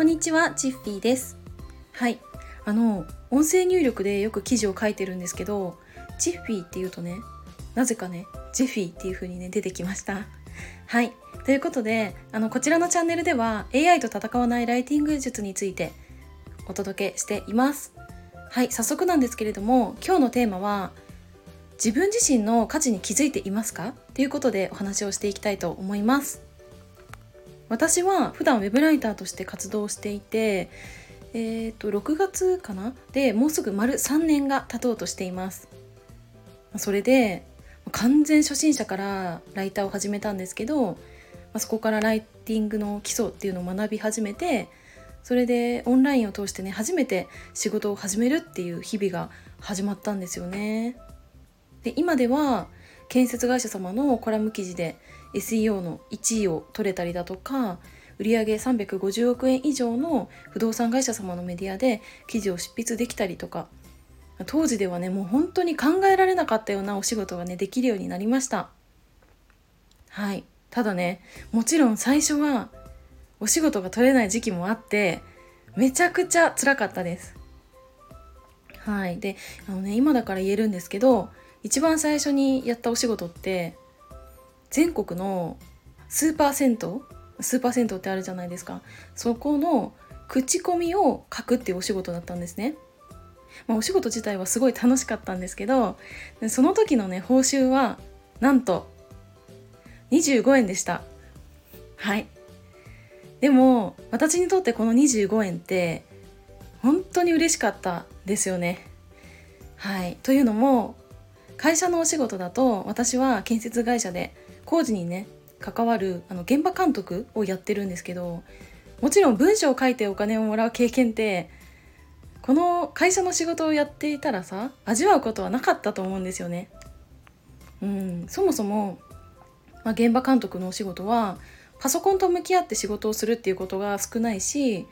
こんにちは、チッフィーです。はい、あの音声入力でよく記事を書いてるんですけど、チッフィーっていうとね、なぜかね、ジェフィーっていう風にね出てきました。はい、ということで、あのこちらのチャンネルでは AI と戦わないライティング術についてお届けしています。はい、早速なんですけれども、今日のテーマは自分自身の価値に気づいていますか？ということでお話をしていきたいと思います。私は普段ウェブライターとして活動していて、えー、と6月かな？でもうすぐ丸3年が経とうとしていますそれで完全初心者からライターを始めたんですけどそこからライティングの基礎っていうのを学び始めてそれでオンラインを通してね初めて仕事を始めるっていう日々が始まったんですよね。で今では建設会社様のコラム記事で SEO の1位を取れたりだとか売上350億円以上の不動産会社様のメディアで記事を執筆できたりとか当時ではねもう本当に考えられなかったようなお仕事がねできるようになりました。はい。ただねもちろん最初はお仕事が取れない時期もあってめちゃくちゃ辛かったです。はい。であのね今だから言えるんですけど一番最初にやったお仕事って全国のスーパー銭湯スーパー銭湯ってあるじゃないですか。そこの口コミを書くっていうお仕事だったんですね。まあ、お仕事自体はすごい楽しかったんですけどその時のね報酬はなんと25円でした。はい。でも私にとってこの25円って本当に嬉しかったですよね。はい。というのも会社のお仕事だと私は建設会社で工事にね関わるあの現場監督をやってるんですけどもちろん文章を書いてお金をもらう経験ってこの会社の仕事をやっていたらさ味わうことはなかったと思うんですよね。うん、そもそも、まあ、現場監督のお仕事はパソコンと向き合って仕事をするっていうことが少ないし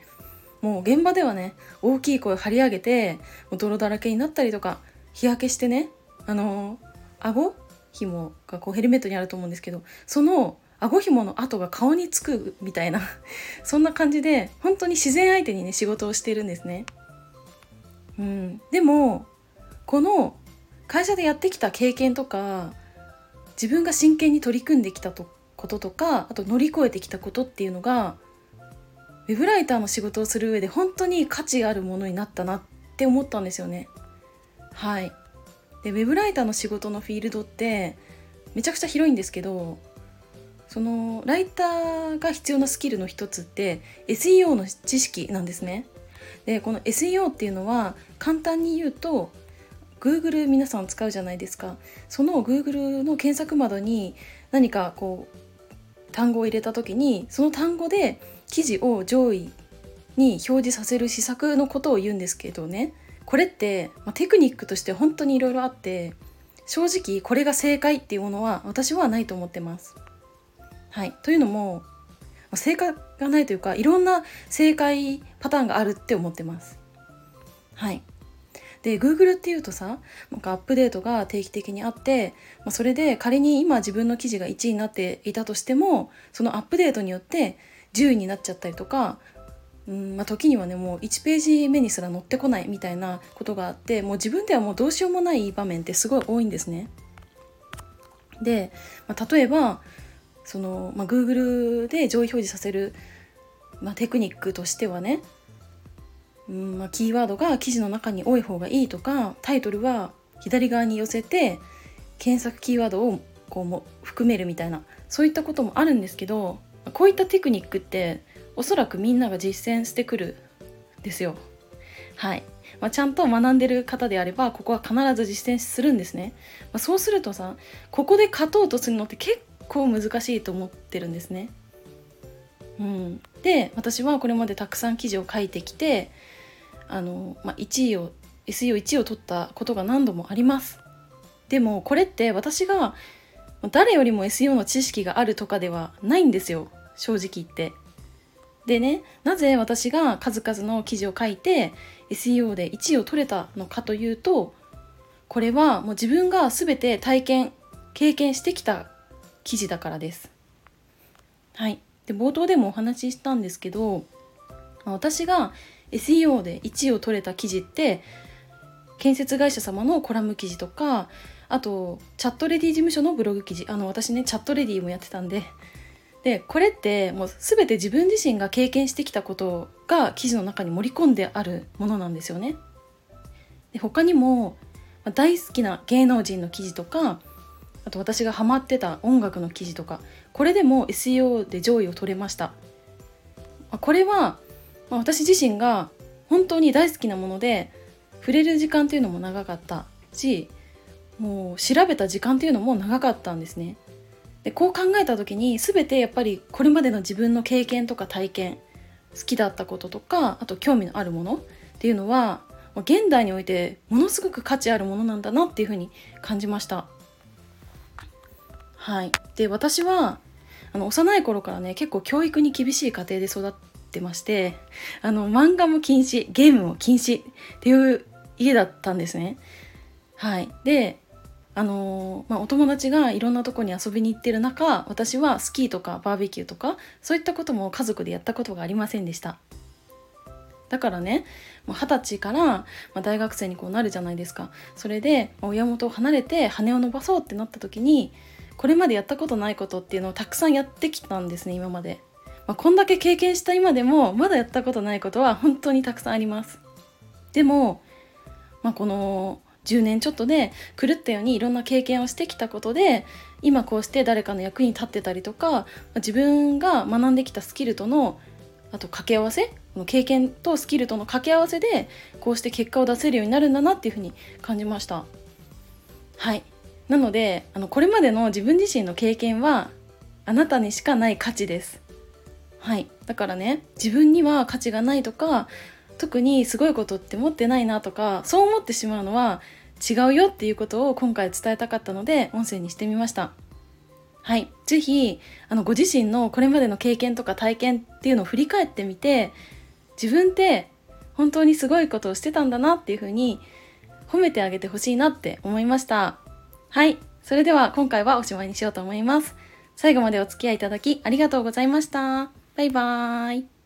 もう現場ではね大きい声張り上げて泥だらけになったりとか日焼けしてねあの顎紐がこうヘルメットにあると思うんですけどその顎紐の跡が顔につくみたいな そんな感じで本当に自然相手にね仕事をしているんですね。うん、でもこの会社でやってきた経験とか自分が真剣に取り組んできたこととかあと乗り越えてきたことっていうのがウェブライターの仕事をする上で本当に価値あるものになったなって思ったんですよね。はいでウェブライターの仕事のフィールドってめちゃくちゃ広いんですけどそのライターが必要なスキルの一つって SEO の知識なんですね。でこの SEO っていうのは簡単に言うと Google 皆さん使うじゃないですかその Google の検索窓に何かこう単語を入れた時にその単語で記事を上位に表示させる施策のことを言うんですけどねこれって、まあ、テクニックとして本当にいろいろあって正直これが正解っていうものは私はないと思ってます。はい、というのも正解がないというかいろんな正解パターンがあるって思ってます。はい、で Google っていうとさなんかアップデートが定期的にあって、まあ、それで仮に今自分の記事が1位になっていたとしてもそのアップデートによって10位になっちゃったりとかうんまあ、時にはねもう1ページ目にすら載ってこないみたいなことがあってもう自分ではもうどうしようもない場面ってすごい多いんですね。で、まあ、例えばその、まあ、Google で上位表示させる、まあ、テクニックとしてはね、うんまあ、キーワードが記事の中に多い方がいいとかタイトルは左側に寄せて検索キーワードをこうも含めるみたいなそういったこともあるんですけどこういったテクニックっておそらくみんなが実践してくるですよ。はい。まあ、ちゃんと学んでる方であればここは必ず実践するんですね。まあ、そうするとさここで勝とうとするのって結構難しいと思ってるんですね。うん、で私はこれまでたくさん記事を書いてきてあの、まあ、1位を SEO1 位を取ったことが何度もあります。でもこれって私が誰よりも SEO の知識があるとかではないんですよ正直言って。でねなぜ私が数々の記事を書いて SEO で1位を取れたのかというとこれはもう自分が全て体験経験してきた記事だからです。はい、で冒頭でもお話ししたんですけど私が SEO で1位を取れた記事って建設会社様のコラム記事とかあとチャットレディ事務所のブログ記事あの私ねチャットレディもやってたんででこれってもう全て自分自身が経験してきたことが記事の中に盛り込んであるものなんですよね。で他にも大好きな芸能人の記事とかあと私がハマってた音楽の記事とかこれでも SEO で上位を取れましたこれは私自身が本当に大好きなもので触れる時間っていうのも長かったしもう調べた時間っていうのも長かったんですねでこう考えた時に全てやっぱりこれまでの自分の経験とか体験好きだったこととかあと興味のあるものっていうのは現代においてものすごく価値あるものなんだなっていうふうに感じました。はい。で私はあの幼い頃からね結構教育に厳しい家庭で育ってましてあの漫画も禁止ゲームも禁止っていう家だったんですね。はい。であのまあ、お友達がいろんなとこに遊びに行ってる中私はスキーとかバーベキューとかそういったことも家族でやったことがありませんでした。だからね二十歳から、大学生にこうなるじゃないですか。それで親元を離れて羽を伸ばそうってなった時にこれまでやったことないことっていうのをたくさんやってきたんですね今まで、まあ、こんだけ経験した今でもまだやったことないことは本当にたくさんあります。でも、まあ、この10年ちょっとで狂ったようにいろんな経験をしてきたことで今こうして誰かの役に立ってたりとか自分が学んできたスキルとのあと掛け合わせ経験とスキルとの掛け合わせでこうして結果を出せるようになるんだなっていうふうに感じました。はい。なのであのこれまでの自分自身の経験はあなたにしかない価値です。はい。だからね自分には価値がないとか特にすごいことって持ってないなとかそう思ってしまうのは違うよっていうことを今回伝えたかったので音声にしてみました。はい。是非あのご自身のこれまでの経験とか体験っていうのを振り返ってみて自分って本当にすごいことをしてたんだなっていうふうに褒めてあげてほしいなって思いました。はい。それでは今回はおしまいにしようと思います。最後までお付き合いいただきありがとうございました。バイバーイ。